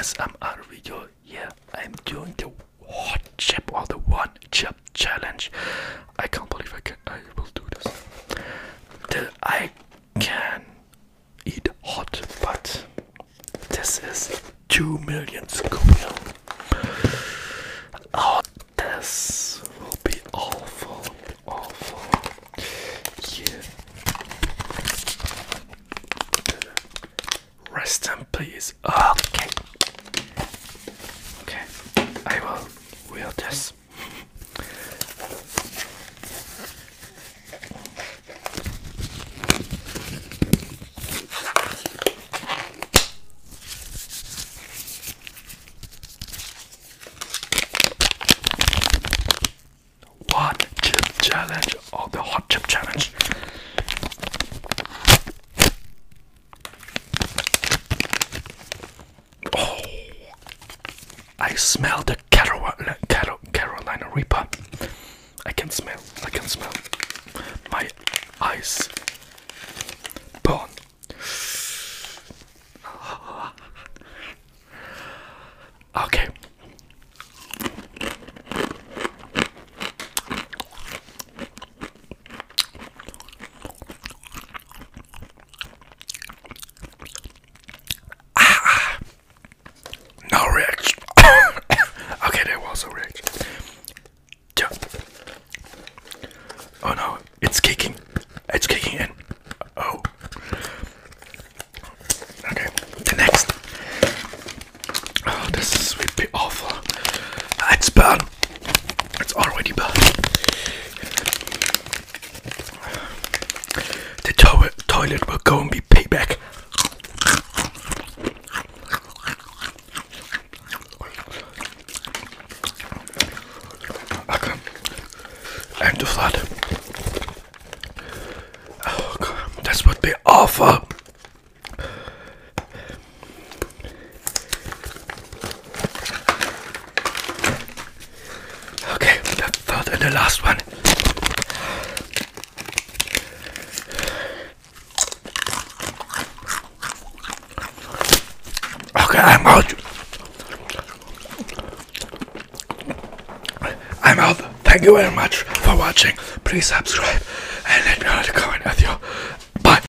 ASMR video. Yeah, I'm doing the hot chip or the one chip challenge. I can't believe I can. I will do this. The, I can eat hot, but this is two million Scoville. Oh, this will be awful, awful. Yeah. Rest in peace. Okay. Okay. I will wear this. What chip challenge or the hot chip challenge? Oh, I smell the Carolina, Carolina Reaper. I can smell. I can smell. My eyes burn. Okay. No reaction. okay, reaction. Yeah. Oh no, it's kicking. It's kicking in. Oh. Okay, the next. Oh, this is will be awful. It's burned. It's already burned. The to toilet will go and be payback. Okay. And the flood. Oh god, awful. Okay, the third and the last one. Okay, I'm out. I'm out. Thank you very much for watching. Please subscribe and let me know in the comment with your